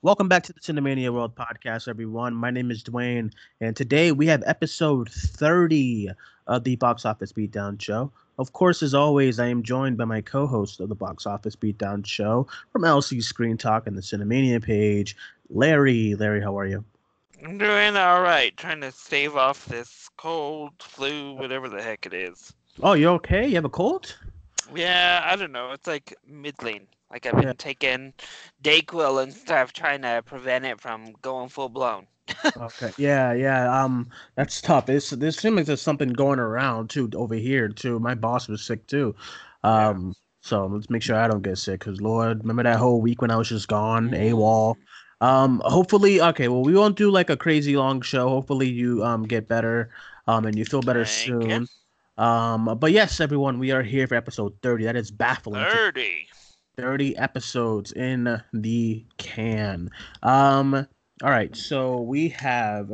Welcome back to the Cinemania World podcast, everyone. My name is Duane, and today we have episode 30 of the Box Office Beatdown Show. Of course, as always, I am joined by my co host of the Box Office Beatdown Show from LC Screen Talk and the Cinemania page, Larry. Larry, how are you? I'm doing all right, trying to stave off this cold, flu, whatever the heck it is. Oh, you okay? You have a cold? Yeah, I don't know. It's like middling. Like I've been Yeah. taking Dayquil and stuff, trying to prevent it from going full blown. Okay. Yeah, yeah. Um, that's tough. It's there seems like there's something going around too over here too. My boss was sick too. Um, so let's make sure I don't get sick. Cause Lord, remember that whole week when I was just gone, AWOL. Um, hopefully, okay. Well, we won't do like a crazy long show. Hopefully, you um get better, um, and you feel better Thank you. soon. Um, but yes, everyone, we are here for episode thirty. That is baffling. Thirty. 30 episodes in the can. Um all right, so we have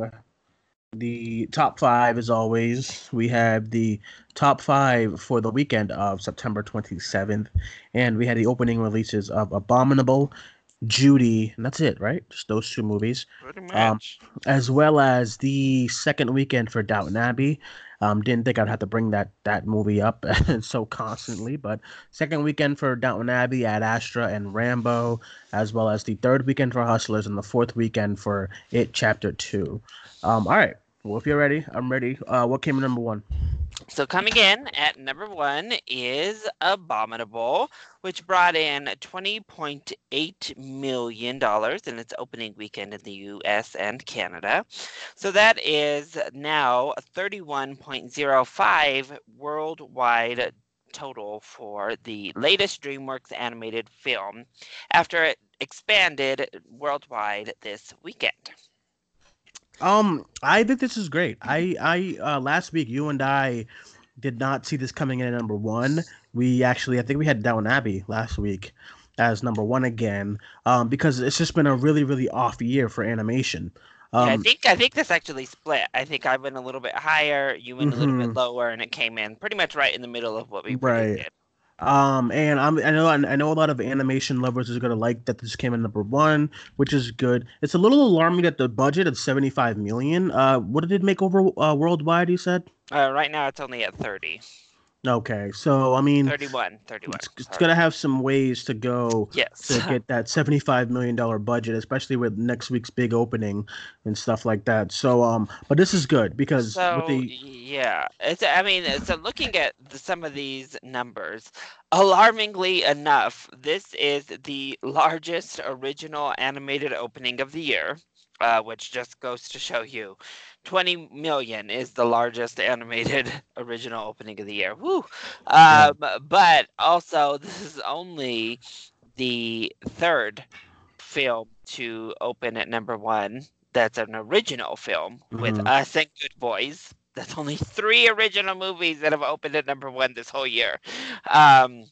the top 5 as always. We have the top 5 for the weekend of September 27th and we had the opening releases of Abominable, Judy, and that's it, right? Just those two movies Pretty Um, as well as the second weekend for Downton Abbey. Um, didn't think I'd have to bring that that movie up so constantly, but second weekend for Downton Abbey, Ad Astra, and Rambo, as well as the third weekend for Hustlers and the fourth weekend for It Chapter Two. Um, all right. Well, if you're ready, I'm ready. Uh, what came in number one? So coming in at number one is Abominable, which brought in twenty point eight million dollars in its opening weekend in the U.S. and Canada. So that is now thirty one point zero five worldwide total for the latest DreamWorks animated film, after it expanded worldwide this weekend. Um, I think this is great. I I uh, last week you and I did not see this coming in at number one. We actually, I think we had Down Abbey last week as number one again, um, because it's just been a really really off year for animation. Um, Yeah, I think I think this actually split. I think I went a little bit higher, you went a little bit Mhm. lower, and it came in pretty much right in the middle of what we Right. Um, and I'm I know I know a lot of animation lovers is gonna like that this came in number one, which is good. It's a little alarming that the budget of 75 million. Uh, what did it make over uh, worldwide? You said. Uh, right now it's only at 30. Okay, so I mean, 31. 31. it's, it's gonna have some ways to go Yes. to get that 75 million dollar budget, especially with next week's big opening and stuff like that. So, um, but this is good because So with the yeah, it's. I mean, so looking at the, some of these numbers, alarmingly enough, this is the largest original animated opening of the year, uh, which just goes to show you, 20 million is the largest animated original opening of the year. Woo! Yeah. Um, but also, this is only the third film to open at number one. That's an original film with Mhm. Us and Good Boys. That's only three original movies that have opened at number one this whole year. Um,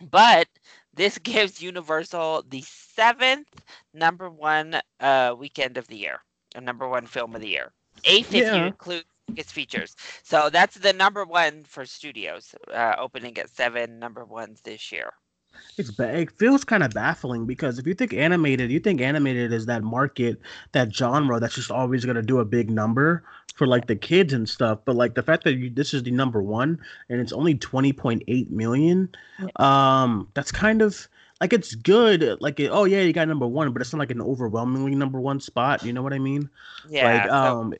but this gives Universal the seventh number one uh, weekend of the year, a number one film of the year. If you Yeah. include its features. So that's the number one for studios, uh, opening at seven number ones this year. It's ba- it feels kind of baffling because if you think animated, you think animated is that market, that genre that's just always gonna do a big number for like the kids and stuff. But like the fact that you, this is the number one and it's only twenty point eight million, um, that's kind of like it's good. Like oh yeah, you got number one, but it's not like an overwhelmingly number one spot. You know what I mean? Yeah. like so- um,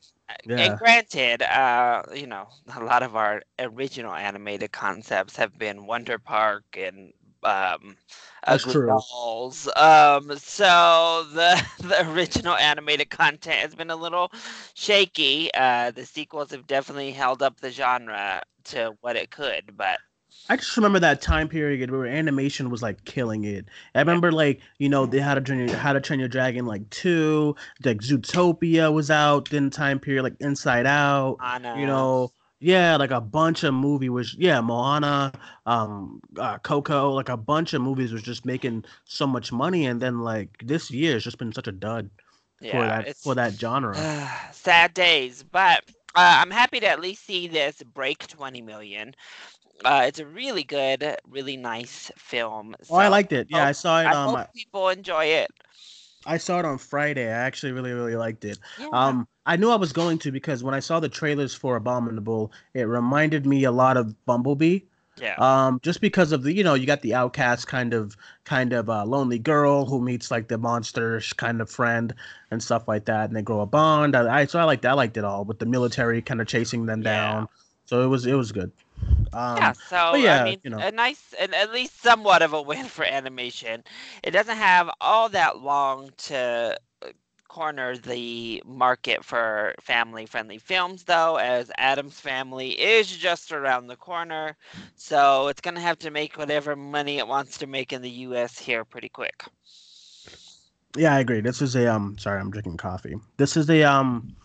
yeah. And granted, uh, you know, a lot of our original animated concepts have been Wonder Park and um, That's Ugly true. Dolls. Um, so the the original animated content has been a little shaky. Uh, the sequels have definitely held up the genre to what it could, but I just remember that time period where animation was like killing it. I remember like you know they had to train your how to train your dragon like two, like Zootopia was out in time period like Inside Out. Anna, You know, yeah, like a bunch of movie was yeah Moana, um, uh, Coco, like a bunch of movies was just making so much money, and then like this year has just been such a dud Yeah, for that for that genre. sad days, but uh, I'm happy to at least see this break 20 million. Uh, it's a really good, really nice film. oh, I liked it. Yeah, I hope- saw it. I Um, hope people enjoy it. I saw it on Friday. I actually really, really liked it. Yeah. Um, I knew I was going to because when I saw the trailers for Abominable, it reminded me a lot of Bumblebee. yeah. Um, just because of the, you know, you got the outcast kind of, kind of uh, lonely girl who meets like the monster kind of friend and stuff like that, and they grow a bond. I, I so I liked, I liked it all with the military kind of chasing them Yeah. down. So it was, it was good. Um, yeah, so yeah, I mean, you know. a nice, and at least somewhat of a win for animation. It doesn't have all that long to uh, corner the market for family-friendly films, though, as Addams Family is just around the corner, so it's gonna have to make whatever money it wants to make in the U.S. here pretty quick. Yeah, I agree. This is a um. Sorry, I'm drinking coffee. This is a um.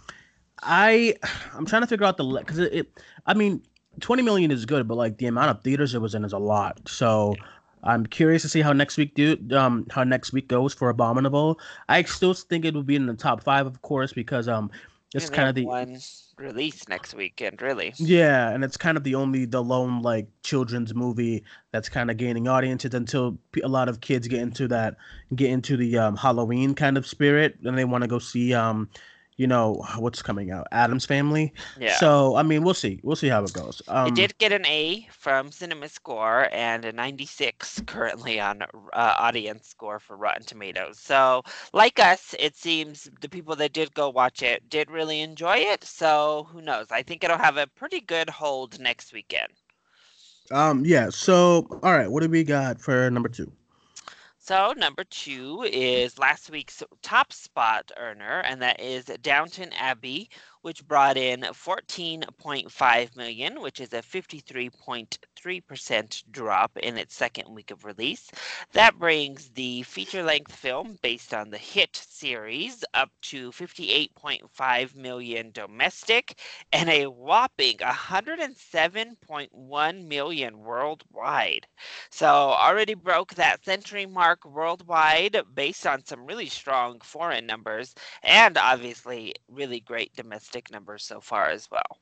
I I'm trying to figure out the because it, it. I mean, 20 million is good, but like the amount of theaters it was in is a lot. So I'm curious to see how next week do um how next week goes for Abominable. I still think it will be in the top five, of course, because um it's kind of the one release next weekend, really. yeah, and it's kind of the only the lone like children's movie that's kind of gaining audiences until a lot of kids get into that get into the um, Halloween kind of spirit and they want to go see um you know what's coming out Addams Family. Yeah. So I mean we'll see we'll see how it goes. Um, It did get an A from Cinema Score and a 96 currently on uh, audience score for Rotten Tomatoes. So, like us, it seems the people that did go watch it did really enjoy it. So, who knows? I think it'll have a pretty good hold next weekend. Um yeah. So all right, what do we got for number two? So, number two is last week's top spot earner, and that is Downton Abbey, which brought in 14.5 million, which is a 53.3% drop in its second week of release. That brings the feature length film based on the hit series up to 58.5 million domestic and a whopping 107.1 million worldwide. So already broke that century mark worldwide based on some really strong foreign numbers and obviously really great domestic numbers so far as well.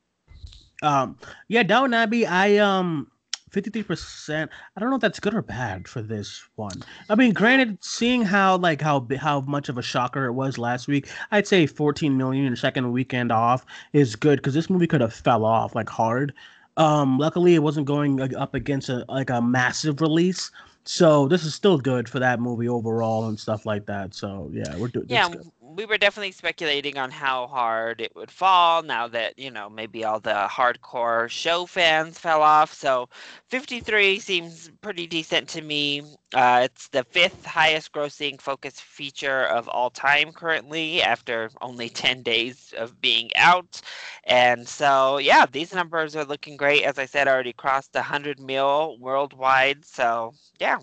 Um yeah, Downton Abbey. I um. 53% i don't know if that's good or bad for this one. I mean granted seeing how like how how much of a shocker it was last week i'd say 14 million in second weekend off is good because this movie could have fell off like hard. Um luckily it wasn't going like, up against a like a massive release so this is still good for that movie overall and stuff like that so yeah we're doing Yeah, we were definitely speculating on how hard it would fall now that, you know, maybe all the hardcore show fans fell off. So 53 seems pretty decent to me. Uh, it's the fifth highest grossing focus feature of all time currently after only 10 days of being out. And so, yeah, these numbers are looking great. As I said, already crossed 100 mil worldwide. So, yeah,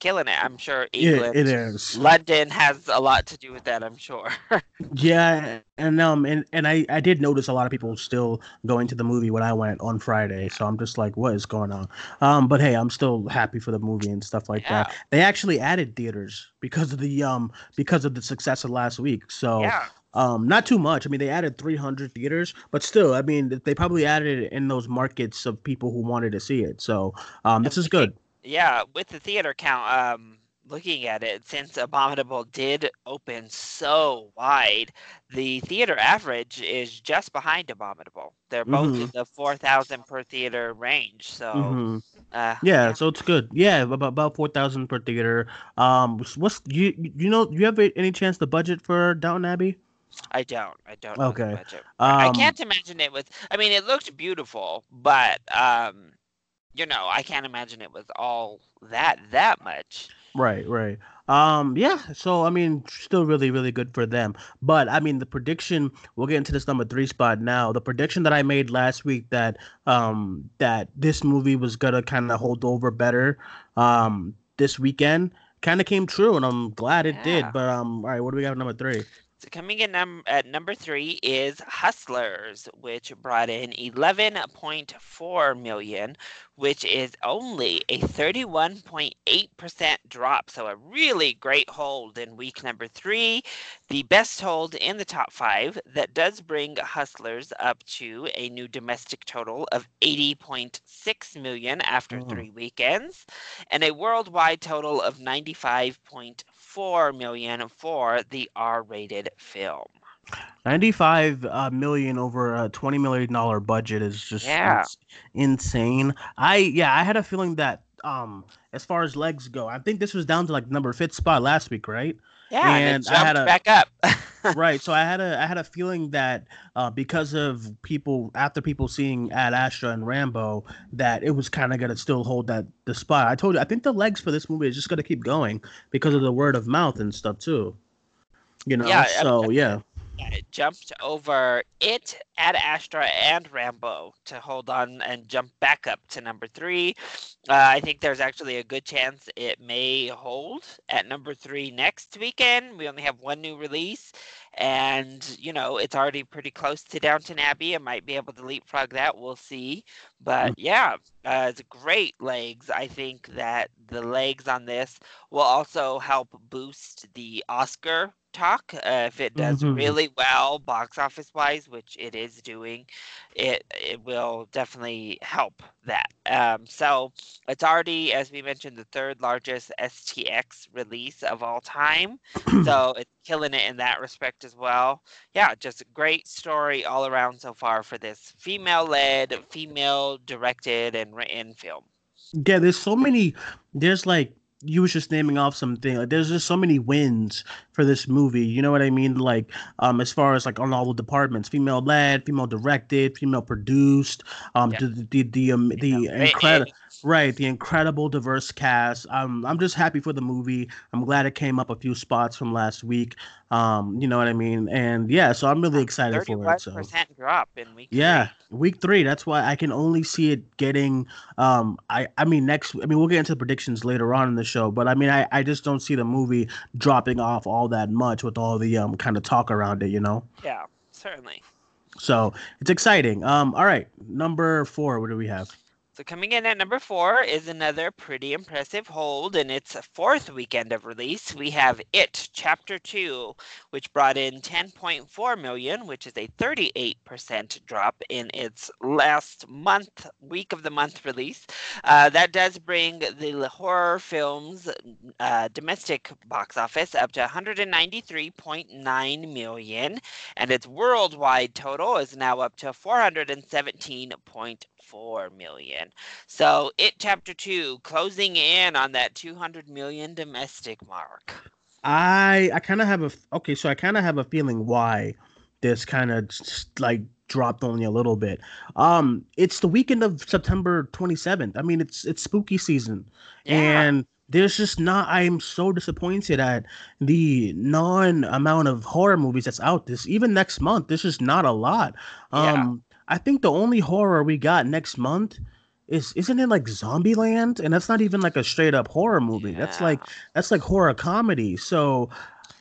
killing it. I'm sure yeah England. it is London has a lot to do with that, I'm sure. Yeah, and um, and and I I did notice a lot of people still going to the movie when I went on Friday, so I'm just like, what is going on? Um, but hey, I'm still happy for the movie and stuff like that. They actually added theaters because of the um because of the success of last week. So yeah. um, not too much. I mean, they added 300 theaters, but still, I mean, they probably added it in those markets of people who wanted to see it. So um, this is good. Yeah, with the theater count, um, looking at it, since Abominable did open so wide, the theater average is just behind Abominable. They're both in Mhm. the 4,000 per theater range. So, Mhm. uh, Yeah, so it's good. Yeah, about about four thousand per theater. Um, what's- you you know? Do you have any chance the budget for Downton Abbey? I don't. I don't know the Okay. budget. I Um, can't imagine it with. I mean, it looked beautiful, but um, you know, I can't imagine it was all that that much. Right, right. Um, yeah. So I mean, still really, really good for them. But I mean, the prediction. We'll get into this number three spot now. The prediction that I made last week that um that this movie was gonna kind of hold over better um this weekend kind of came true, and I'm glad it did. But um, all right, what do we got number three? So coming in num- at number three is Hustlers, which brought in 11.4 million, which is only a 31.8% drop. So a really great hold in week number three, the best hold in the top five. That does bring Hustlers up to a new domestic total of 80.6 million after Oh. three weekends, and a worldwide total of 95.4 95.4 million for the R-rated film. 95 uh, million over a 20 million dollar budget is just Yeah. insane. I yeah, I had a feeling that um as far as legs go, I think this was down to like number fifth spot last week, right? Yeah, and, And I had a- back up. right. So I had a I had a feeling that uh, because of people after people seeing Ad Astra and Rambo that it was kind of gonna still hold that the spot. I told you I think the legs for this movie is just gonna keep going because of the word of mouth and stuff too. You know. Yeah, I- so yeah. It jumped over it, Ad Astra, and Rambo to hold on and jump back up to number three. Uh, I think there's actually a good chance it may hold at number three next weekend. We only have one new release, and you know it's already pretty close to Downton Abbey. It might be able to leapfrog that. We'll see. But yeah, uh, it's great legs. I think that the legs on this will also help boost the Oscar talk. Uh, if it does Mhm. really well box office wise, which it is doing, it it will definitely help that. Um, so it's already, as we mentioned, the third largest STX release of all time. so it's killing it in that respect as well. Yeah, just a great story all around so far for this female led, female directed, and written film. Yeah, there's so many. There's like you was just naming off something. Like, there's just so many wins for this movie. You know what I mean? Like, um, as far as like on all the departments, female led, female directed, female produced, um, Yeah. the the the um, the incredible. Right, the incredible diverse cast. Um, I'm just happy for the movie. I'm glad it came up a few spots from last week. Um, you know what I mean? And yeah, so I'm really excited for it. So percent drop in week. yeah, three. week three. That's why I can only see it getting. Um, I I mean next. I mean we'll get into the predictions later on in the show, but I mean I I just don't see the movie dropping off all that much with all the um kind of talk around it. You know. yeah, certainly. So it's exciting. Um, all right, number four. What do we have? So coming in at number four is another pretty impressive hold in its fourth weekend of release. We have It Chapter 2, which brought in 10.4 million, which is a 38% drop in its last month, week of the month release. Uh, that does bring the horror film's uh, domestic box office up to 193.9 million, and its worldwide total is now up to 417.4 million. So, it chapter two closing in on that 200 million domestic mark. I I kind of have a okay, so I kind of have a feeling why this kind of like dropped only a little bit. Um, it's the weekend of September 27th. I mean, it's it's spooky season, and there's just not. I'm so disappointed at the non amount of horror movies that's out this even next month. There's just not a lot. Yeah. Um, I think the only horror we got next month. Is, isn't it like Zombieland? And that's not even like a straight up horror movie. That's like that's like horror comedy. So,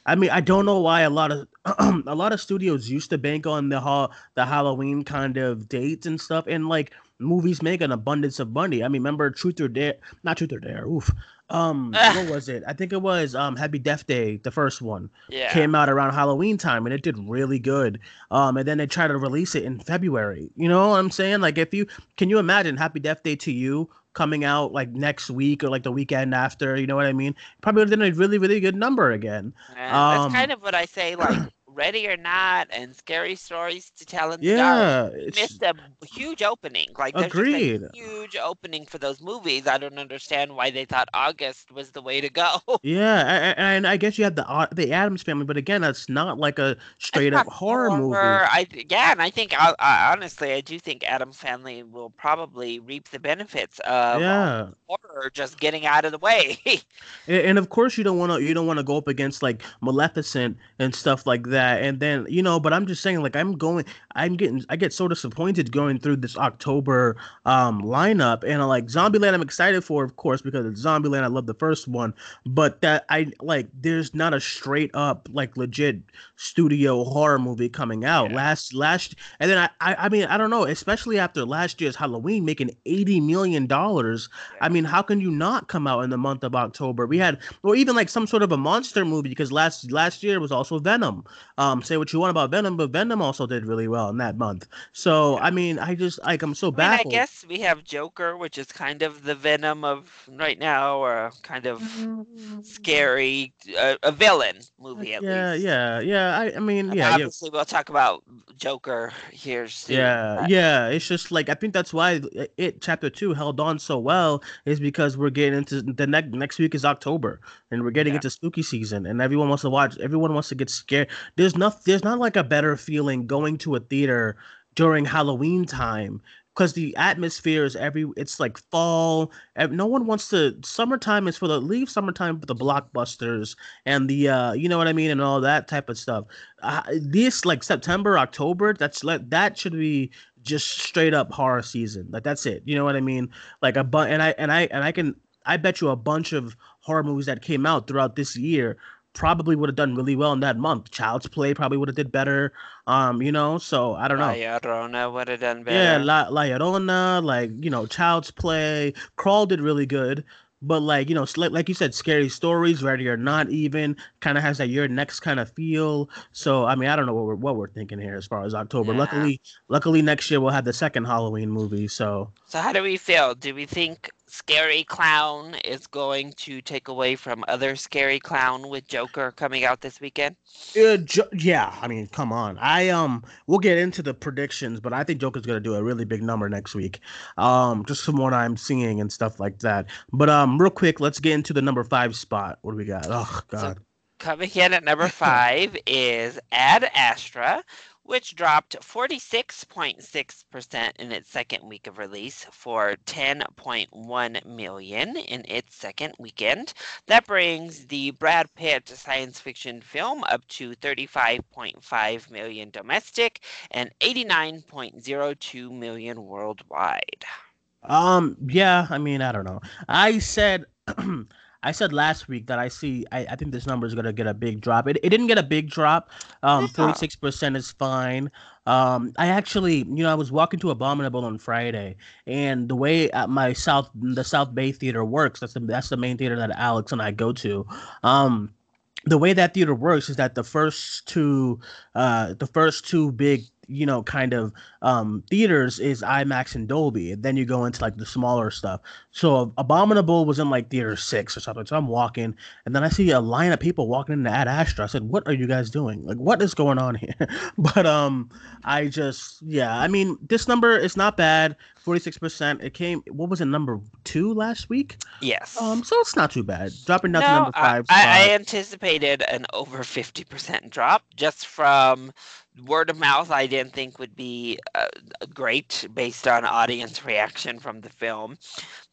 I mean, I don't know why a lot of a lot of studios used to bank on the ha- the Halloween kind of dates and stuff, and like movies make an abundance of money. I mean, remember Truth or Dare? Not Truth or Dare. Oof. Um, what was it? I think it was um Happy Death Day, the first one yeah. came out around Halloween time and it did really good. Um, and then they tried to release it in February. You know what I'm saying? Like, if you can you imagine Happy Death Day to you coming out like next week or like the weekend after? You know what I mean? Probably would have been a really really good number again. Um, that's kind of what I say, like Ready or Not and Scary Stories to Tell in the Dark. Yeah, it's, Missed a huge opening. Like there's just a Agreed. huge opening for those movies. I don't understand why they thought August was the way to go. yeah, and I guess you had the uh, the Addams Family, but again, that's not like a straight up not horror, movie. I yeah, and I think I, I, honestly, I do think Addams Family will probably reap the benefits of Yeah. horror just getting out of the way. And, and of course you don't want to you don't want to go up against like Maleficent and stuff like that. And then you know, but I'm just saying like I'm going I'm getting I get so disappointed going through this October um lineup and uh, like Zombieland I'm excited for of course because it's Zombieland I love the first one, but that I like there's not a straight up like legit studio horror movie coming out Yeah. last last and then I, I I mean I don't know especially after last year's Halloween making 80 million dollars I mean, how can you not come out in the month of October? We had, or even like some sort of a monster movie because last last year was also Venom. Um, say what you want about Venom, but Venom also did really well in that month. So I mean, I just like I'm so baffled. I, mean, I guess we have Joker, which is kind of the Venom of right now, or kind of mm-hmm. scary, uh, a villain movie at yeah, least. Yeah, yeah, I, I mean, yeah. Obviously, yeah. we'll talk about Joker here soon. Yeah, but... yeah. It's just like I think that's why it chapter two held on so well is because we're getting into the next next week is October and we're getting yeah. into spooky season and everyone wants to watch. Everyone wants to get scared. There's not there's not like a better feeling going to a theater during Halloween time because the atmosphere is every it's like fall no one wants to summertime is for the leave summertime for the blockbusters and the uh you know what i mean and all that type of stuff. Uh, this like september october that's like that should be just straight up horror season like that's it you know what i mean? Like a but and i and i and i can i bet you a bunch of horror movies that came out throughout this year probably would have done really well in that month. Child's Play probably would have did better. Um, you know, so I don't know. La Llorona would have done better. Yeah, La, La Llorona, like you know, Child's Play, Crawl did really good. But like you know, like you said, scary stories, ready or not, even kind of has that You're Next kind of feel. So I mean, I don't know what we're what we're thinking here as far as October. Yeah. Luckily, luckily next year we'll have the second Halloween movie. So so how do we feel? Do we think Scary Clown is going to take away from other Scary Clown with Joker coming out this weekend? Uh, jo- yeah, I mean, come on. I um, we'll get into the predictions, but I think Joker's gonna do a really big number next week. Um, just from what I'm seeing and stuff like that. But um, real quick, let's get into the number five spot. What do we got? Oh God. So- Coming in at number five is Ad Astra, which dropped 46.6% in its second week of release for 10.1 million in its second weekend. That brings the Brad Pitt science fiction film up to 35.5 million domestic and 89.02 million worldwide. Um yeah, I mean, I don't know. I said I said last week that I see I, I think this number is gonna get a big drop. It, it didn't get a big drop. Um, forty six percent is fine. Um, I actually, you know, I was walking to Abominable on Friday, and the way at my South the South Bay Theater works, that's the that's the main theater that Alex and I go to. Um, the way that theater works is that the first two, uh, the first two big you know, kind of um, theaters is IMAX and Dolby. And then you go into like the smaller stuff. So Abominable was in like theater six or something. So I'm walking, and then I see a line of people walking into Ad Astra. I said, "What are you guys doing? Like, what is going on here?" but um, I just yeah, I mean, this number is not bad. Forty six percent. It came. What was it? Number two last week. Yes. Um. So it's not too bad. Dropping down no, to number five. I, I anticipated an over fifty percent drop just from word of mouth i didn't think would be uh, great based on audience reaction from the film.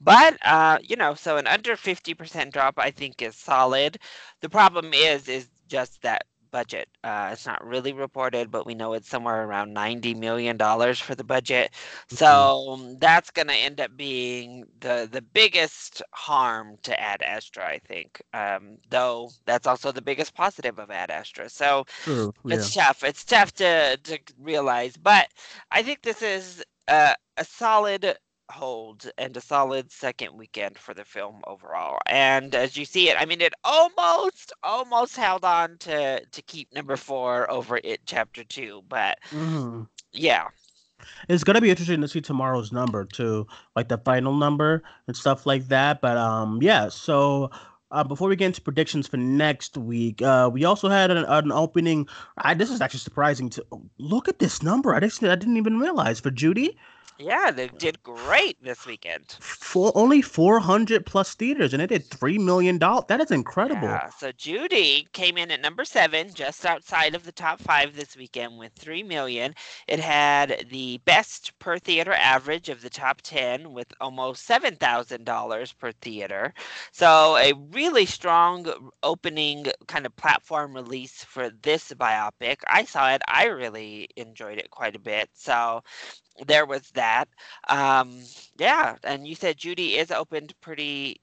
But uh, you know so an under 50% drop i think is solid. The problem is is just that budget. Uh, it's not really reported, but we know it's somewhere around ninety million dollars for the budget. Mm-hmm. So that's going to end up being the the biggest harm to Ad Astra, I think. Um, though that's also the biggest positive of Ad Astra. So True, yeah. it's tough. It's tough to to realize, but I think this is a, a solid hold and a solid second weekend for the film overall. And as you see it, I mean, it almost, almost held on to to keep number four over it chapter two, but mm-hmm. yeah. It's gonna be interesting to see tomorrow's number too, like the final number and stuff like that. But um, yeah. So uh, before we get into predictions for next week, uh, we also had an, an opening. I, this is actually surprising to look at this number. I didn't, I didn't even realize for Judy. Yeah, they did great this weekend. For only 400 plus theaters, and it did $3 million. That is incredible. Yeah, so Judy came in at number seven, just outside of the top five this weekend with 3 million. It had the best per theater average of the top 10 with almost $7,000 per theater. So a really strong opening kind of platform release for this biopic. I saw it. I really enjoyed it quite a bit. So there was that. Um, yeah, and you said Judy is opened pretty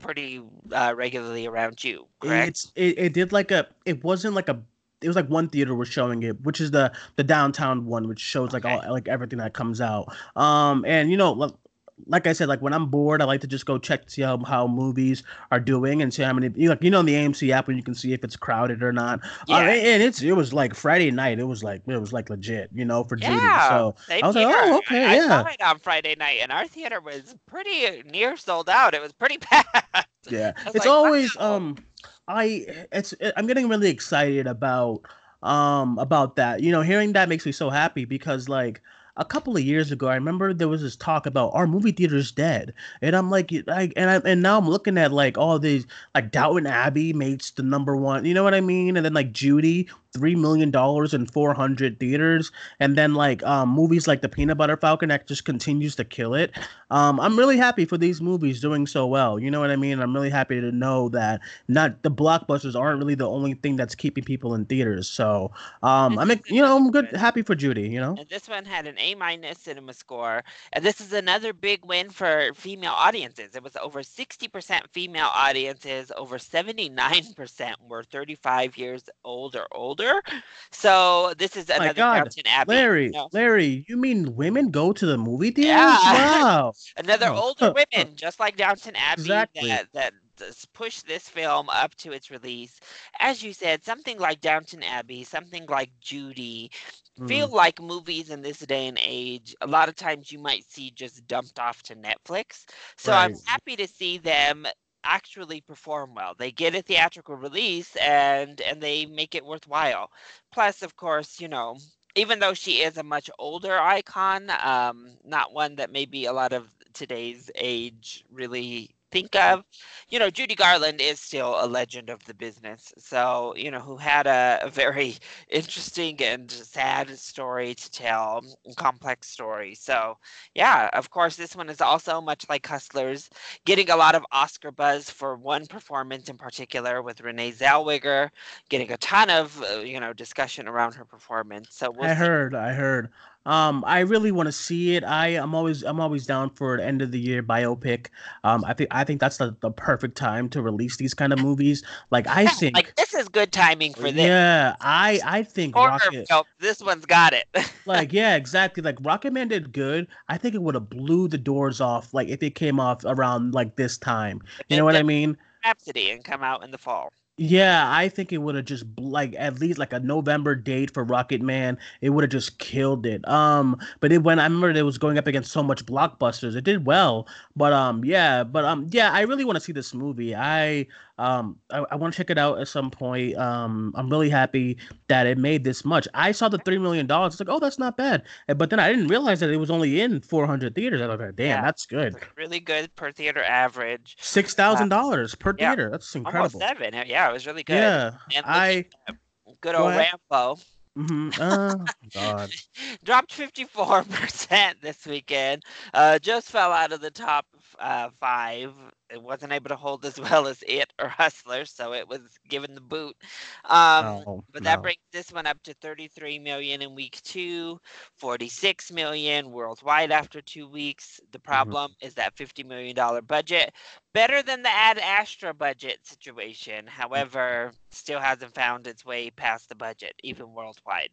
pretty uh, regularly around you, correct? It's it, it did like a it wasn't like a it was like one theater was showing it, which is the the downtown one, which shows like okay. all like everything that comes out. Um, and you know, like I said, like when I'm bored, I like to just go check to see how, how movies are doing and see how many. You know, like you know, in the AMC app when you can see if it's crowded or not. Uh, yeah. Uh, and it's it was like Friday night. It was like it was like legit, you know, for yeah, Judy. So I was like, oh, okay, I, yeah. I saw it on Friday night, and our theater was pretty near sold out. It was pretty packed. Yeah, it's like, always wow. um, I it's I'm getting really excited about um about that. You know, hearing that makes me so happy because like a couple of years ago, I remember there was this talk about our movie theater's dead, and I'm like, like, and I and now I'm looking at like all these like Downton Abbey makes the number one, you know what I mean, and then like Judy three million dollars in four hundred theaters, and then like um, movies like The Peanut Butter Falcon that just continues to kill it. Um, I'm really happy for these movies doing so well. You know what I mean? I'm really happy to know that not the blockbusters aren't really the only thing that's keeping people in theaters. So um, I'm you know I'm good happy for Judy. You know. And this one had an A minus cinema score, and this is another big win for female audiences. It was over 60% female audiences, over 79% were 35 years old or older older. So this is another Downton Abbey. Larry, you know? Larry, you mean women go to the movie theater? Yeah. Wow. another oh. older women, just like Downton Abbey, exactly. that, that push this film up to its release. As you said, something like Downton Abbey, something like Judy, mm. feel like movies in this day and age. A lot of times you might see just dumped off to Netflix. So right. I'm happy to see them actually perform well. They get a theatrical release and and they make it worthwhile. Plus, of course, you know, even though she is a much older icon, um, not one that maybe a lot of today's age really think of. You know, Judy Garland is still a legend of the business. So, you know, who had a, a very interesting and sad story to tell, complex story. So, yeah, of course, this one is also much like Hustlers, getting a lot of Oscar buzz for one performance in particular with Renee Zellweger, getting a ton of, uh, you know, discussion around her performance. So, we'll I see. heard, I heard. Um, I really want to see it. I am always I'm always down for an end of the year biopic. Um, I think I think that's the, the perfect time to release these kind of movies. Like I think like this is good timing for this. Yeah, I I think Horror Rocket. Film, this one's got it. like yeah, exactly. Like Rocket Man did good. I think it would have blew the doors off. Like if it came off around like this time. You know what I mean? Rhapsody and come out in the fall. Yeah, I think it would have just like at least like a November date for Rocket Man. It would have just killed it. Um, but it when I remember it was going up against so much blockbusters, it did well. But um, yeah, but um, yeah, I really want to see this movie. I um, I, I want to check it out at some point. Um, I'm really happy that it made this much. I saw the three million dollars. It's like, oh, that's not bad. But then I didn't realize that it was only in 400 theaters. I was like, damn, yeah, that's good. Really good per theater average. Six thousand dollars per yeah, theater. That's incredible. Almost seven. Yeah, it was really good. Yeah, and I. Good old Rambo. Mm-hmm. Oh, God. Dropped 54% this weekend. Uh, just fell out of the top uh, five it wasn't able to hold as well as it or Hustler, so it was given the boot. Um, no, but that no. brings this one up to 33 million in week two, 46 million worldwide after two weeks. The mm-hmm. problem mm-hmm. is that 50 million dollar budget, better than the Ad Astra budget situation. However, still hasn't found its way past the budget, even worldwide.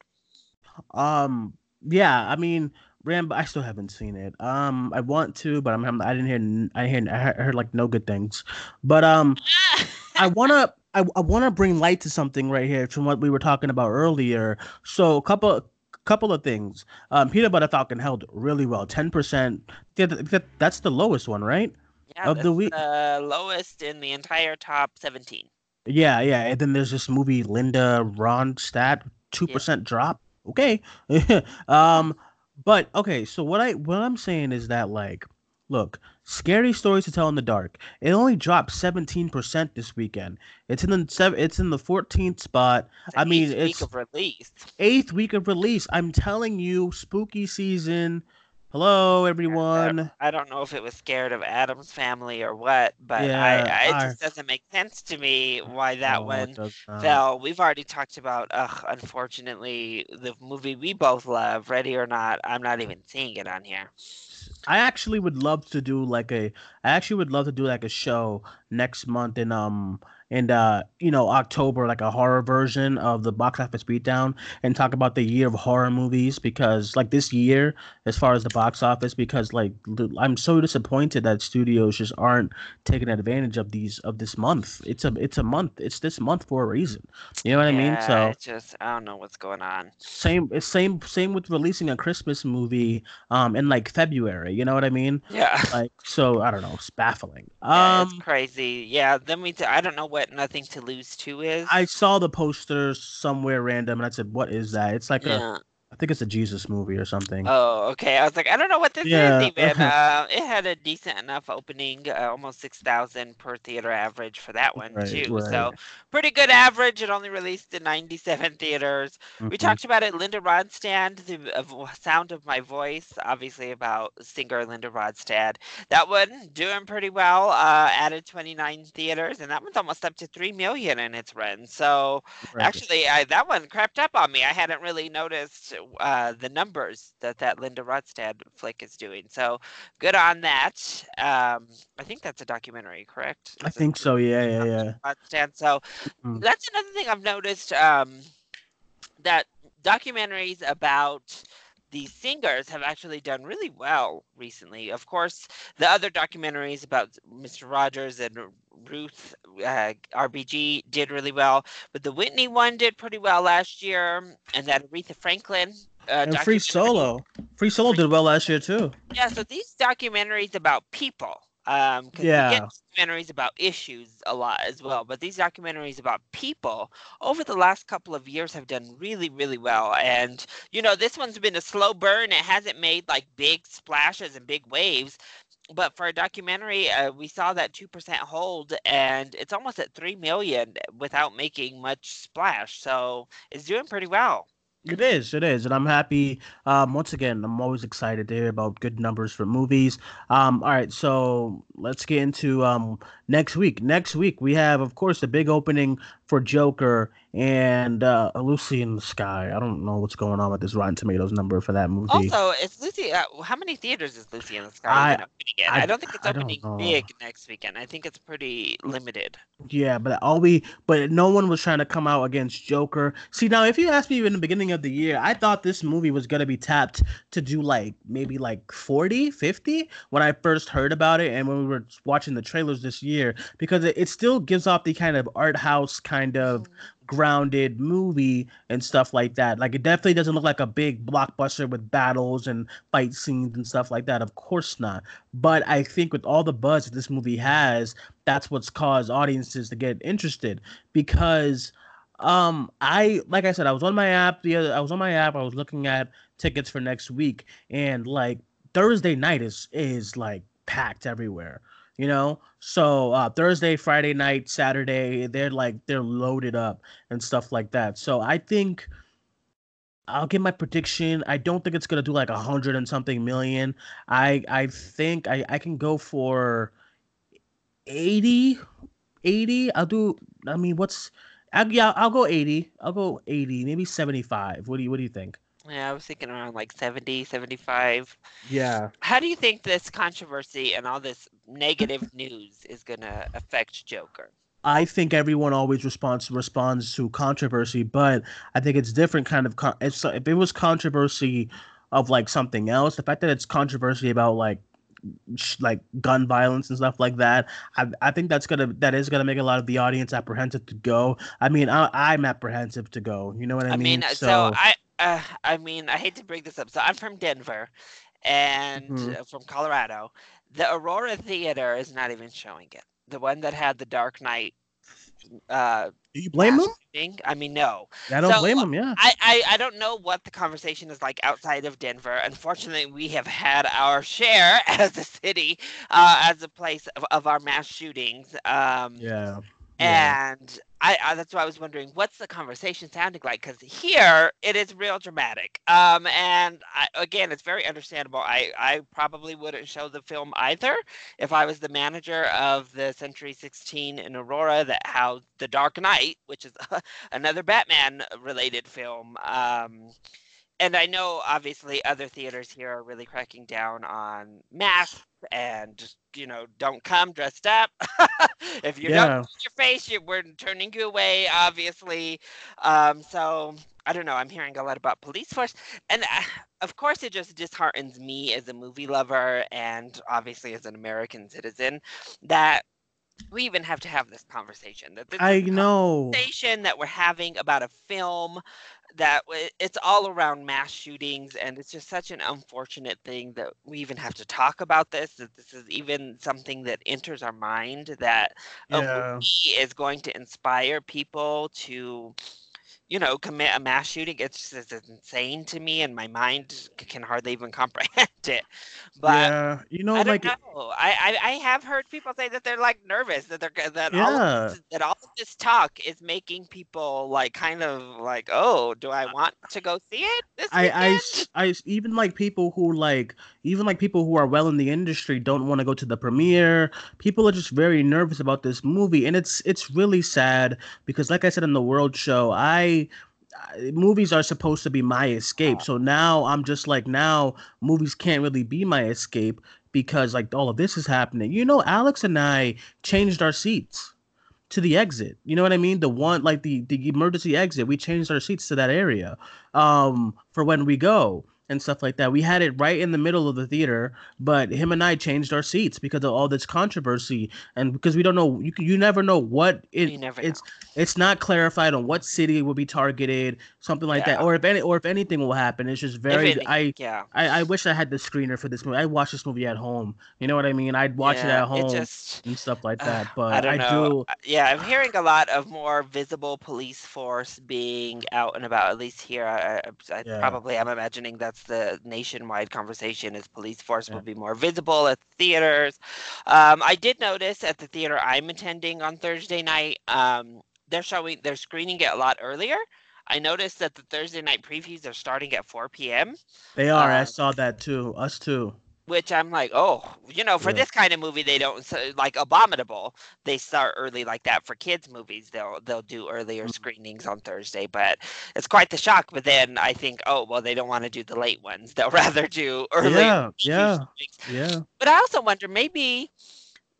Um. Yeah. I mean Rambo, I still haven't seen it. Um, I want to, but I'm, I didn't hear. I heard, I heard like no good things. But um, I wanna. I, I wanna bring light to something right here from what we were talking about earlier. So a couple couple of things. Um, Peanut Butter Falcon held really well, ten percent. Yeah, That's the lowest one, right? Yeah, of the week. The lowest in the entire top seventeen. Yeah, yeah. And then there's this movie Linda Ronstadt, two percent drop. Okay. um, but okay, so what I what I'm saying is that like, look, scary stories to tell in the dark. It only dropped 17% this weekend. It's in the seven. It's in the 14th spot. I mean, it's week of release. Eighth week of release. I'm telling you, spooky season. Hello, everyone. I don't know if it was scared of Addams family or what, but yeah, I, I, it just doesn't make sense to me why that no, one fell. We've already talked about, ugh, unfortunately, the movie we both love, Ready or Not. I'm not even seeing it on here. I actually would love to do like a I actually would love to do like a show next month in um in uh you know October like a horror version of the box office beatdown and talk about the year of horror movies because like this year as far as the box office because like I'm so disappointed that studios just aren't taking advantage of these of this month. It's a it's a month. It's this month for a reason. You know what yeah, I mean? So it's just I don't know what's going on. Same same same with releasing a Christmas movie um in like February. You know what I mean? Yeah. Like so I don't know. It's baffling. Yeah, um, it's crazy. Yeah. Then we I don't know what Nothing to Lose Two is. I saw the poster somewhere random and I said, "What is that?" It's like yeah. a I think it's a Jesus movie or something. Oh, okay. I was like, I don't know what this yeah. is even. uh, it had a decent enough opening, uh, almost six thousand per theater average for that one right, too. Right. So pretty good average. It only released in ninety-seven theaters. Mm-hmm. We talked about it. Linda Ronstadt, the uh, sound of my voice, obviously about singer Linda Ronstadt. That one doing pretty well. Uh, added twenty-nine theaters, and that one's almost up to three million in its run. So right. actually, I, that one crept up on me. I hadn't really noticed uh, the numbers that that Linda Ronstadt flick is doing. So good on that. Um, I think that's a documentary, correct? Is I think so. Yeah, yeah, yeah. Ronstadt. So mm. that's another thing I've noticed. Um, that documentaries about the singers have actually done really well recently. Of course, the other documentaries about Mr. Rogers and Ruth uh, RBG did really well, but the Whitney one did pretty well last year, and that Aretha Franklin. Uh, and Free Solo, Free Solo did well last year too. Yeah, so these documentaries about people, um, yeah. we get documentaries about issues a lot as well, but these documentaries about people over the last couple of years have done really, really well. And you know, this one's been a slow burn. It hasn't made like big splashes and big waves, but for a documentary, uh, we saw that two percent hold, and it's almost at three million without making much splash. So it's doing pretty well. It is, it is, and I'm happy. Um, once again, I'm always excited to hear about good numbers for movies. Um, all right, so let's get into um next week. Next week we have, of course, the big opening for Joker and uh, Lucy in the Sky. I don't know what's going on with this Rotten Tomatoes number for that movie. Also, it's Lucy. Uh, how many theaters is Lucy in the Sky I, I, I, don't think it's opening big next weekend. I think it's pretty limited. Yeah, but all we, but no one was trying to come out against Joker. See, now if you asked me in the beginning of the year, I thought this movie was gonna be tapped to do like maybe like 40, 50 when I first heard about it and when we were watching the trailers this year because it, it still gives off the kind of art house kind of mm. grounded movie and stuff like that. Like it definitely doesn't look like a big blockbuster with battles and fight scenes and stuff like that. Of course not. But I think with all the buzz that this movie has, that's what's caused audiences to get interested because um I like I said I was on my app the other I was on my app I was looking at tickets for next week and like Thursday night is is like packed everywhere you know? So uh, thursday friday night saturday they're like they're loaded up and stuff like that. So i think i'll give my prediction. I don't think it's gonna do like a hundred and something million. I i think i i can go for 80 80 i'll do i mean what's I, yeah i'll go 80 i'll go 80 maybe 75 what do you what do you think yeah, I was thinking around like 70, 75. Yeah. How do you think this controversy and all this negative news is going to affect Joker? I think everyone always responds responds to controversy, but I think it's different kind of con- it's if it was controversy of like something else, the fact that it's controversy about like like gun violence and stuff like that, I I think that's gonna that is gonna make a lot of the audience apprehensive to go. I mean, I, am apprehensive to go. You know what I, mean? I mean? mean so, so I uh, I mean, I hate to bring this up. So I'm from Denver, and mm-hmm. from Colorado. The Aurora Theater is not even showing it. The one that had the Dark Knight. Uh, Do you blame them? I mean, no. I don't so, blame them. Yeah. I, I I don't know what the conversation is like outside of Denver. Unfortunately, we have had our share as a city, uh, as a place of, of our mass shootings. Um, yeah. Yeah. And I, I, that's why I was wondering what's the conversation sounding like because here it is real dramatic. Um, and I, again, it's very understandable. I, I probably wouldn't show the film either if I was the manager of the Century 16 in Aurora that housed The Dark Knight, which is another Batman related film. Um, and I know obviously other theaters here are really cracking down on masks and just you know don't come dressed up. if you yeah. don't your face, you, we're turning you away. Obviously, um, so I don't know. I'm hearing a lot about police force, and uh, of course, it just disheartens me as a movie lover and obviously as an American citizen that we even have to have this conversation. That this I know conversation that we're having about a film that it's all around mass shootings, and it's just such an unfortunate thing that we even have to talk about this. That this is even something that enters our mind that yeah. a movie is going to inspire people to you know, commit a mass shooting. It's just it's insane to me, and my mind can hardly even comprehend it. But yeah, you know, I like know. I, I, I have heard people say that they're like nervous that they're that yeah. all of this, that all of this talk is making people like kind of like, oh, do I want to go see it? I, I I even like people who like even like people who are well in the industry don't want to go to the premiere. People are just very nervous about this movie, and it's it's really sad because, like I said in the World Show, I movies are supposed to be my escape. So now I'm just like now movies can't really be my escape because like all of this is happening. You know, Alex and I changed our seats to the exit. You know what I mean? The one like the the emergency exit. We changed our seats to that area um for when we go and stuff like that. We had it right in the middle of the theater, but him and I changed our seats because of all this controversy and because we don't know you you never know what it it's know. it's not clarified on what city will be targeted, something like yeah. that, or if any or if anything will happen. It's just very I yeah I, I wish I had the screener for this movie. I watched this movie at home. You know what I mean? I'd watch yeah, it at home it just, and stuff like that. But I, I do. Uh, yeah, I'm hearing a lot of more visible police force being out and about. At least here, I, I yeah. probably I'm imagining that that's the nationwide conversation is police force yeah. will be more visible at theaters. Um, i did notice at the theater i'm attending on thursday night um, they're showing they're screening it a lot earlier. I noticed that the thursday night previews are starting at 4 p.m they are i um, saw that too us too which I'm like, oh, you know, for yeah. this kind of movie, they don't like Abominable. They start early like that for kids movies. They'll they'll do earlier mm-hmm. screenings on Thursday, but it's quite the shock. But then I think, oh, well, they don't want to do the late ones. They'll rather do early. Yeah, yeah, yeah. But I also wonder maybe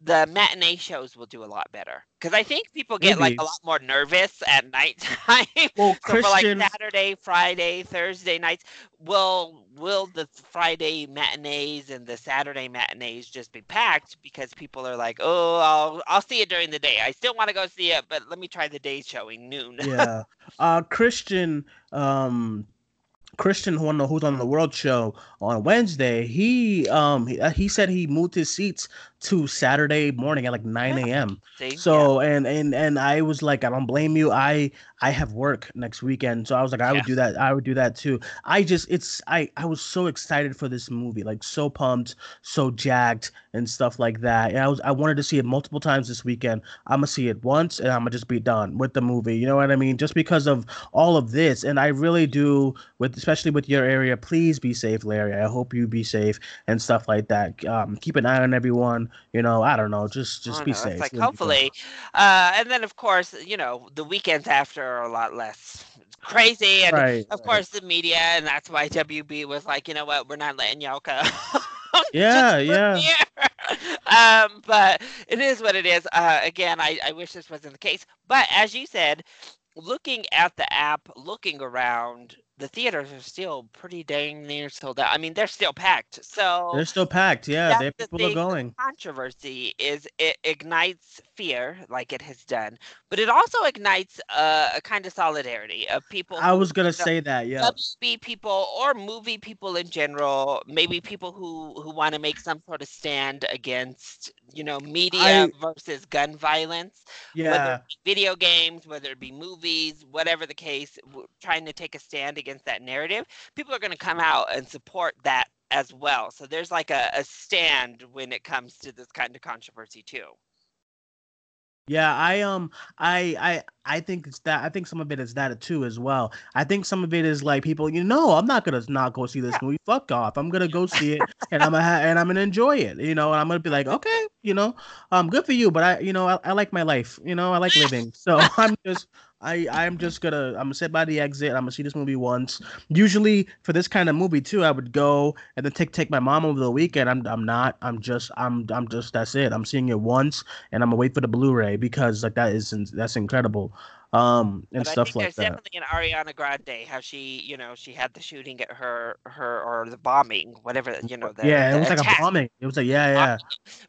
the matinee shows will do a lot better because I think people get Maybe. like a lot more nervous at nighttime. Well, so Christian... for like Saturday, Friday, Thursday nights, will will the Friday matinees and the Saturday matinees just be packed because people are like, oh, I'll I'll see it during the day. I still want to go see it, but let me try the day showing noon. yeah, uh, Christian um Christian, who on the, who's on the World Show on Wednesday, he um he, uh, he said he moved his seats to Saturday morning at like 9 a.m. So yeah. and and and I was like, I don't blame you. I I have work next weekend, so I was like, I yeah. would do that. I would do that too. I just it's I I was so excited for this movie, like so pumped, so jacked, and stuff like that. And I was I wanted to see it multiple times this weekend. I'm gonna see it once, and I'm gonna just be done with the movie. You know what I mean? Just because of all of this, and I really do with especially with your area. Please be safe, Larry. I hope you be safe and stuff like that. Um, keep an eye on everyone you know, I don't know, just just be know, safe. Like hopefully, uh, and then of course, you know, the weekends after are a lot less crazy, and right, of right. course the media, and that's why WB was like, you know what, we're not letting y'all go. yeah, yeah. um, but it is what it is. Uh, again, I, I wish this wasn't the case, but as you said, looking at the app, looking around, the theaters are still pretty dang near sold out. I mean, they're still packed. So they're still packed. Yeah, they people the are going. controversy is it ignites fear, like it has done, but it also ignites uh, a kind of solidarity of people. I was gonna say that. Yeah, WB people or movie people in general, maybe people who who want to make some sort of stand against you know media I, versus gun violence. Yeah, whether video games, whether it be movies, whatever the case, trying to take a stand against that narrative, people are going to come out and support that as well. So there's like a, a stand when it comes to this kind of controversy too. Yeah, I um I I I think it's that I think some of it is that too as well. I think some of it is like people, you know, I'm not gonna not go see this yeah. movie. Fuck off. I'm gonna go see it and I'm gonna ha- and I'm gonna enjoy it. You know, and I'm gonna be like, okay, you know, um, good for you, but I, you know, I, I like my life. You know, I like living. So I'm just I I'm just gonna I'm gonna sit by the exit. I'm gonna see this movie once. Usually for this kind of movie too, I would go and then take take my mom over the weekend. I'm I'm not. I'm just I'm I'm just that's it. I'm seeing it once and I'm gonna wait for the Blu-ray because like that is that's incredible um, and but stuff like that. Definitely an Ariana Grande, how she, you know, she had the shooting at her, her or the bombing, whatever, you know. The, yeah, it was attack. like a bombing. It was like, yeah, yeah.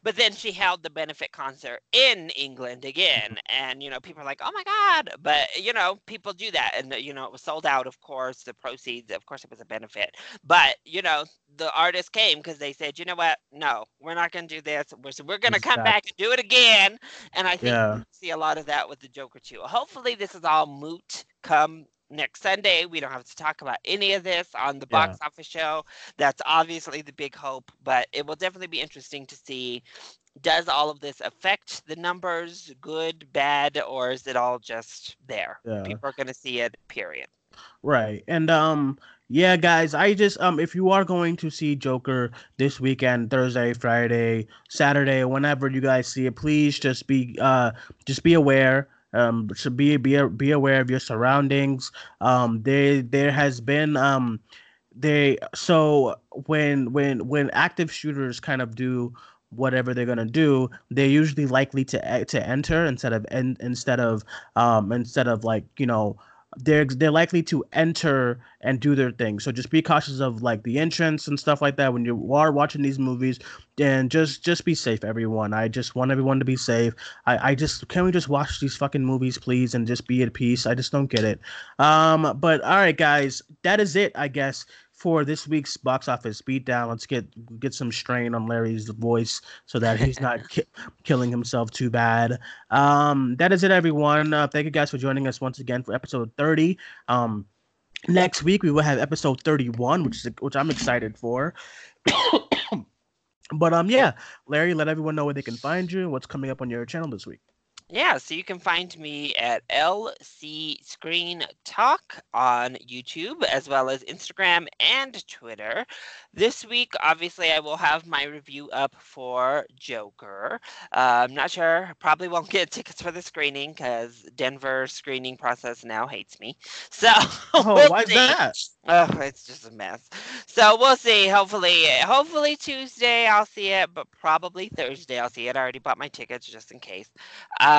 But then she held the benefit concert in England again, and you know, people are like, oh my god, but you know, people do that, and you know, it was sold out. Of course, the proceeds, of course, it was a benefit, but you know, the artist came because they said, you know what, no, we're not going to do this. We're, we're going to come back and do it again, and I think yeah. see a lot of that with the Joker too. Hopefully this is all moot come next Sunday. We don't have to talk about any of this on the box yeah. office show. That's obviously the big hope, but it will definitely be interesting to see does all of this affect the numbers, good, bad, or is it all just there? Yeah. People are going to see it, period. Right. And um yeah, guys, I just um if you are going to see Joker this weekend, Thursday, Friday, Saturday, whenever you guys see it, please just be uh just be aware um should be be be aware of your surroundings. Um there there has been um they so when when when active shooters kind of do whatever they're gonna do they're usually likely to to enter instead of en- instead of um instead of like you know they're they're likely to enter and do their thing. So just be cautious of like the entrance and stuff like that when you are watching these movies. And just just be safe, everyone. I just want everyone to be safe. I I just can we just watch these fucking movies, please, and just be at peace. I just don't get it. Um, but all right, guys, that is it. I guess for this week's box office beatdown. Let's get get some strain on Larry's voice so that he's not ki- killing himself too bad. Um, that is it, everyone. Uh, thank you guys for joining us once again for episode 30. Um, next week we will have episode 31, which is which I'm excited for. but um, yeah, Larry, let everyone know where they can find you. What's coming up on your channel this week? Yeah, so you can find me at LC Screen Talk on YouTube as well as Instagram and Twitter. This week, obviously, I will have my review up for Joker. Uh, I'm not sure, probably won't get tickets for the screening because Denver screening process now hates me. So, oh, we'll why's that? Oh, it's just a mess. So we'll see. Hopefully, hopefully Tuesday I'll see it, but probably Thursday I'll see it. I already bought my tickets just in case. Um,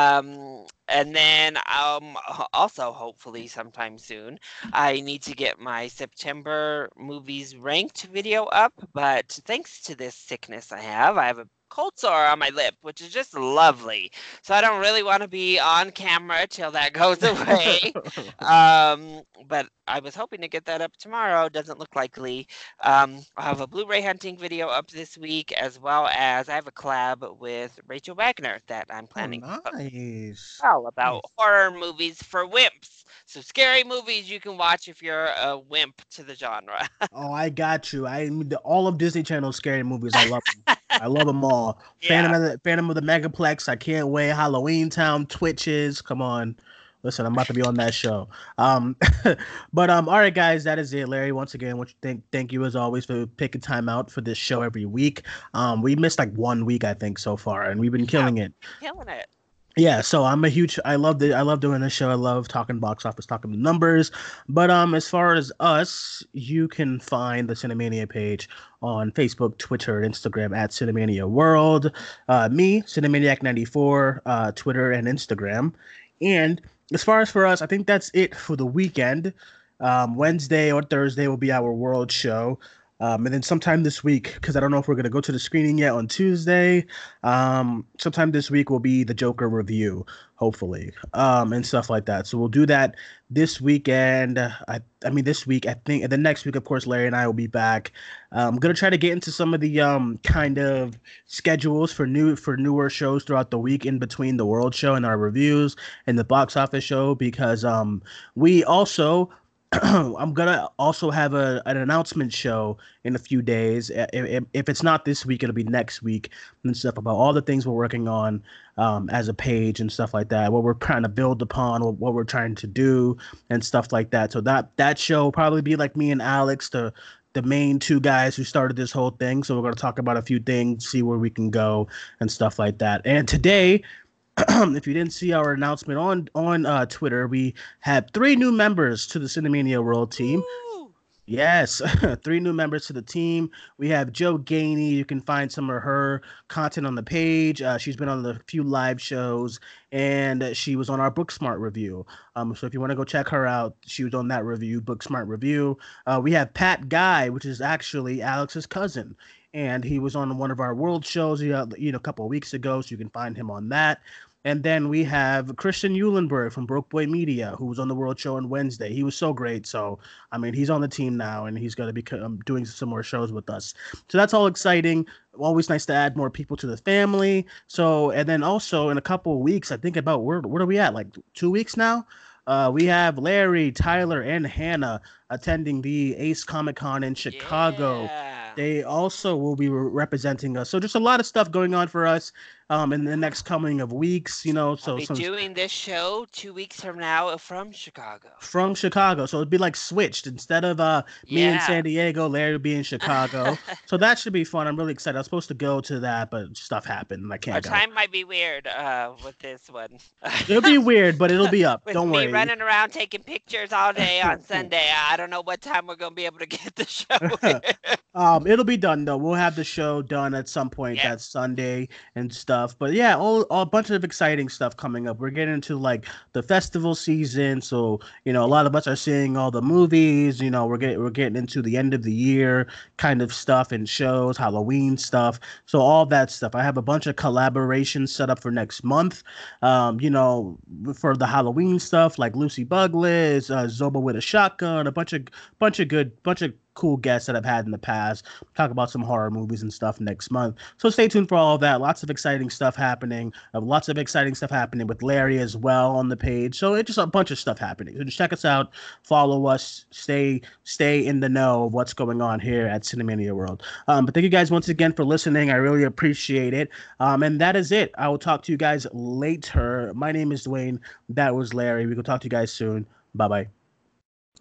and then um, also hopefully sometime soon, I need to get my September movies ranked video up. But thanks to this sickness I have, I have a cold sore on my lip, which is just lovely. So I don't really want to be on camera till that goes away. um, but I was hoping to get that up tomorrow. Doesn't look likely. Um, I'll have a Blu-ray hunting video up this week, as well as I have a collab with Rachel Wagner that I'm oh, planning. Oh, nice. Well, about nice. horror movies for wimps. So scary movies you can watch if you're a wimp to the genre. oh, I got you. I all of Disney Channel scary movies. I love them. I love them all. Yeah. Phantom of the Phantom of the Megaplex. I can't wait. Halloweentown, Twitches. Come on. Listen, I'm about to be on that show. Um, but um, all right, guys, that is it. Larry, once again, what you think? Thank you as always for picking time out for this show every week. Um, we missed like one week, I think, so far, and we've been killing yeah, it. Killing it yeah so i'm a huge i love the i love doing this show. I love talking box office talking numbers. But um as far as us you can find the cinemania page on facebook twitter and instagram at cinemania world. Uh me cinemaniac 94 uh twitter and instagram. And as far as for us i think that's it for the weekend. Um wednesday or thursday will be our world show um, and then sometime this week, because I don't know if we're going to go to the screening yet on Tuesday, um, sometime this week will be the Joker review, hopefully, um, and stuff like that. So we'll do that this weekend. I, I mean, this week, I think, and then next week, of course, Larry and I will be back. I'm going to try to get into some of the um, kind of schedules for new for newer shows throughout the week in between the World Show and our reviews and the box office show because um, we also I'm gonna also have a an announcement show in a few days. If, if, it's not this week, it'll be next week and stuff about all the things we're working on um, as a page and stuff like that. What we're trying to build upon, what, what, we're trying to do, and stuff like that. So that that show will probably be like me and Alex, the the main two guys who started this whole thing. So we're gonna talk about a few things, see where we can go, and stuff like that. And today if you didn't see our announcement on on uh, Twitter, we have three new members to the Cinemania World team. Woo! Yes, three new members to the team. We have Joe Gainey. You can find some of her content on the page. Uh, she's been on a few live shows, and she was on our Booksmart review. Um, so if you want to go check her out, she was on that review, Booksmart review. Uh, we have Pat Guy, which is actually Alex's cousin, and he was on one of our world shows, you know, you know a couple of weeks ago. So you can find him on that. And then we have Christian Eulenberg from Broke Boy Media, who was on the World Show on Wednesday. He was so great. So, I mean, he's on the team now and he's going to be um, doing some more shows with us. So that's all exciting. Always nice to add more people to the family. So, and then also in a couple of weeks, I think about where, where are we at? Like two weeks now? Uh, we have Larry, Tyler, and Hannah attending the Ace Comic Con in Chicago. Yeah. They also will be re- representing us. So just a lot of stuff going on for us um, in the next coming of weeks. You know, so I'll be some doing this show two weeks from now from Chicago. from Chicago. So it'd be like switched instead of uh, me in San Diego, Larry would be in Chicago. so that should be fun. I'm really excited. I was supposed to go to that, but stuff happened and I can't go. time might be weird uh, with this one. It'll be weird, but it'll be up. with Don't me worry. running around taking pictures all day on Sunday. I don't know what time we're gonna be able to get the show. Um, it'll be done though. We'll have the show done at some point Yeah. that Sunday and stuff. But yeah, all, all a bunch of exciting stuff coming up. We're getting into like the festival season, so you know a lot of us are seeing all the movies. You know, we're getting we're getting into the end of the year kind of stuff and shows, Halloween stuff. So all that stuff. I have a bunch of collaborations set up for next month. Um, you know, for the Halloween stuff like Lucy Bugliss, uh, Zoba with a shotgun, a bunch of bunch of good bunch of cool guests that I've had in the past. Talk about some horror movies and stuff next month. So stay tuned for all of that. Lots of exciting stuff happening. Uh, lots of exciting stuff happening with Larry as well on the page. So it's just a bunch of stuff happening. So just check us out, follow us, stay stay in the know of what's going on here at Cinemania World. Um, but thank you guys once again for listening. I really appreciate it. Um, and that is it. I will talk to you guys later. My name is Duane. That was Larry. We will talk to you guys soon. Bye bye.